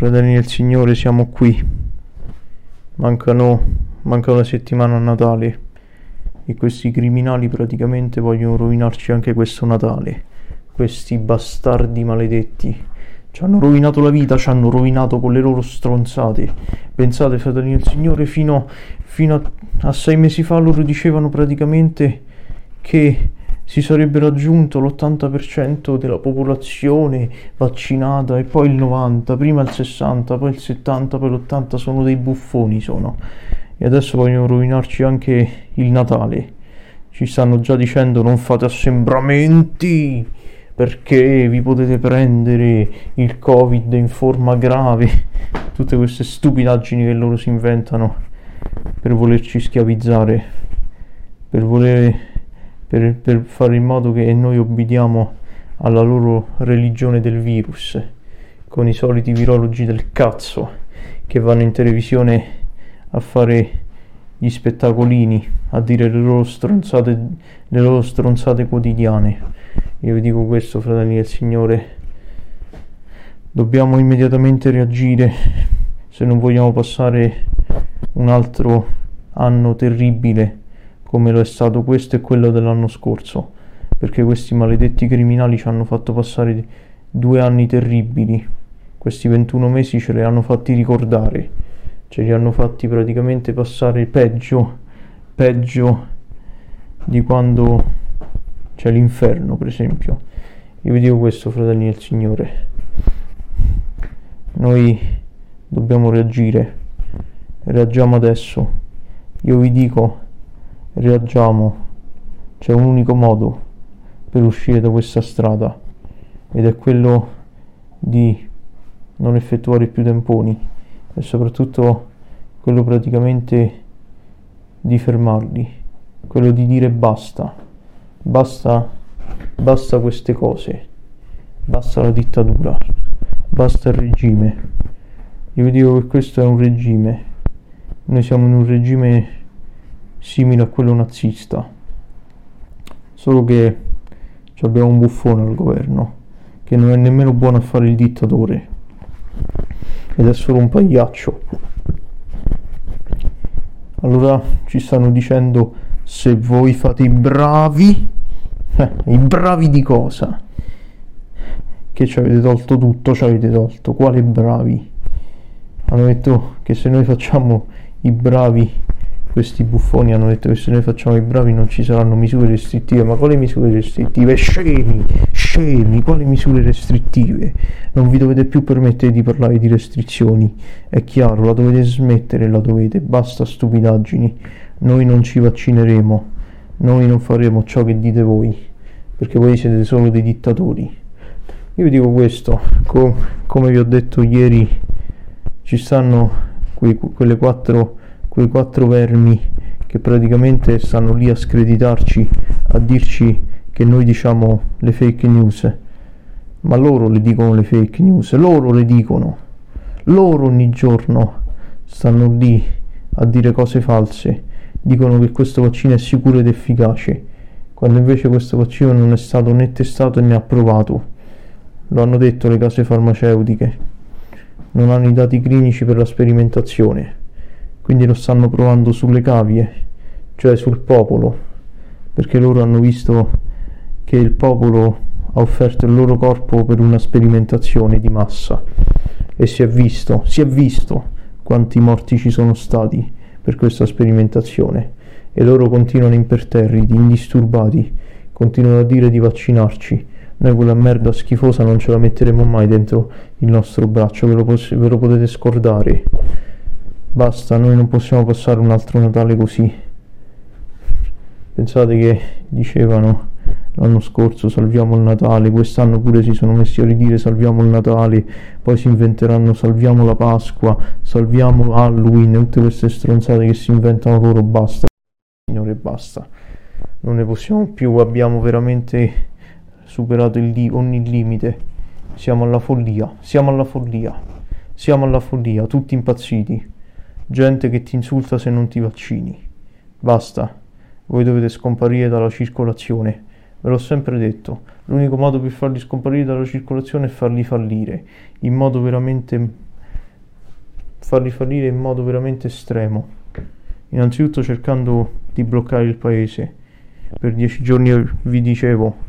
fratelli del Signore, siamo qui. Mancano, manca una settimana a Natale e questi criminali praticamente vogliono rovinarci anche questo Natale. Questi bastardi maledetti. Ci hanno rovinato la vita, ci hanno rovinato con le loro stronzate. Pensate, fratelli del Signore, fino, fino a, a sei mesi fa loro dicevano praticamente che si sarebbe raggiunto l'80% della popolazione vaccinata e poi il 90%, prima il 60%, poi il 70%, poi l'80% sono dei buffoni sono. E adesso vogliono rovinarci anche il Natale. Ci stanno già dicendo non fate assembramenti perché vi potete prendere il Covid in forma grave. Tutte queste stupidaggini che loro si inventano per volerci schiavizzare, per volere per, per fare in modo che noi obbediamo alla loro religione del virus, con i soliti virologi del cazzo che vanno in televisione a fare gli spettacolini, a dire le loro stronzate, le loro stronzate quotidiane. Io vi dico questo, fratelli del Signore, dobbiamo immediatamente reagire se non vogliamo passare un altro anno terribile come lo è stato questo e quello dell'anno scorso, perché questi maledetti criminali ci hanno fatto passare due anni terribili. Questi 21 mesi ce li hanno fatti ricordare, ce li hanno fatti praticamente passare peggio, peggio di quando c'è l'inferno, per esempio. Io vi dico questo, fratelli del Signore. Noi dobbiamo reagire. Reagiamo adesso. Io vi dico reagiamo. C'è un unico modo per uscire da questa strada ed è quello di non effettuare più tamponi e soprattutto quello praticamente di fermarli, quello di dire basta, basta, basta queste cose, basta la dittatura, basta il regime. Io vi dico che questo è un regime, noi siamo in un regime simile a quello nazista, solo che abbiamo un buffone al governo che non è nemmeno buono a fare il dittatore ed è solo un pagliaccio. Allora ci stanno dicendo se voi fate i bravi, eh, i bravi di cosa? Che ci avete tolto tutto, ci avete tolto, quali bravi? Hanno detto che se noi facciamo i bravi questi buffoni hanno detto che se noi facciamo i bravi non ci saranno misure restrittive, ma quali misure restrittive? Scemi, scemi, quali misure restrittive? Non vi dovete più permettere di parlare di restrizioni, è chiaro, la dovete smettere, la dovete, basta stupidaggini, noi non ci vaccineremo, noi non faremo ciò che dite voi, perché voi siete solo dei dittatori. Io vi dico questo, co- come vi ho detto ieri, ci stanno que- quelle quattro quei quattro vermi che praticamente stanno lì a screditarci, a dirci che noi diciamo le fake news, ma loro le dicono le fake news, loro le dicono, loro ogni giorno stanno lì a dire cose false, dicono che questo vaccino è sicuro ed efficace, quando invece questo vaccino non è stato né testato né approvato, lo hanno detto le case farmaceutiche, non hanno i dati clinici per la sperimentazione quindi lo stanno provando sulle cavie, cioè sul popolo, perché loro hanno visto che il popolo ha offerto il loro corpo per una sperimentazione di massa e si è visto, si è visto quanti morti ci sono stati per questa sperimentazione e loro continuano imperterriti, indisturbati, continuano a dire di vaccinarci. Noi quella merda schifosa non ce la metteremo mai dentro il nostro braccio, ve lo, poss- ve lo potete scordare. Basta, noi non possiamo passare un altro Natale così. Pensate che dicevano l'anno scorso salviamo il Natale, quest'anno pure si sono messi a ridire salviamo il Natale, poi si inventeranno salviamo la Pasqua, salviamo Halloween, tutte queste stronzate che si inventano loro, basta, signore, basta. Non ne possiamo più, abbiamo veramente superato li- ogni limite. Siamo alla follia, siamo alla follia, siamo alla follia, tutti impazziti gente che ti insulta se non ti vaccini. Basta, voi dovete scomparire dalla circolazione. Ve l'ho sempre detto, l'unico modo per farli scomparire dalla circolazione è farli fallire, in modo veramente farli fallire in modo veramente estremo. Innanzitutto cercando di bloccare il paese. Per dieci giorni vi dicevo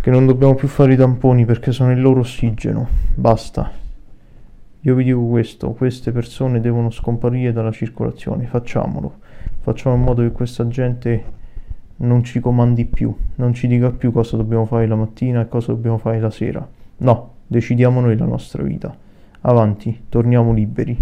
che non dobbiamo più fare i tamponi perché sono il loro ossigeno. Basta. Io vi dico questo, queste persone devono scomparire dalla circolazione, facciamolo. Facciamo in modo che questa gente non ci comandi più, non ci dica più cosa dobbiamo fare la mattina e cosa dobbiamo fare la sera. No, decidiamo noi la nostra vita. Avanti, torniamo liberi.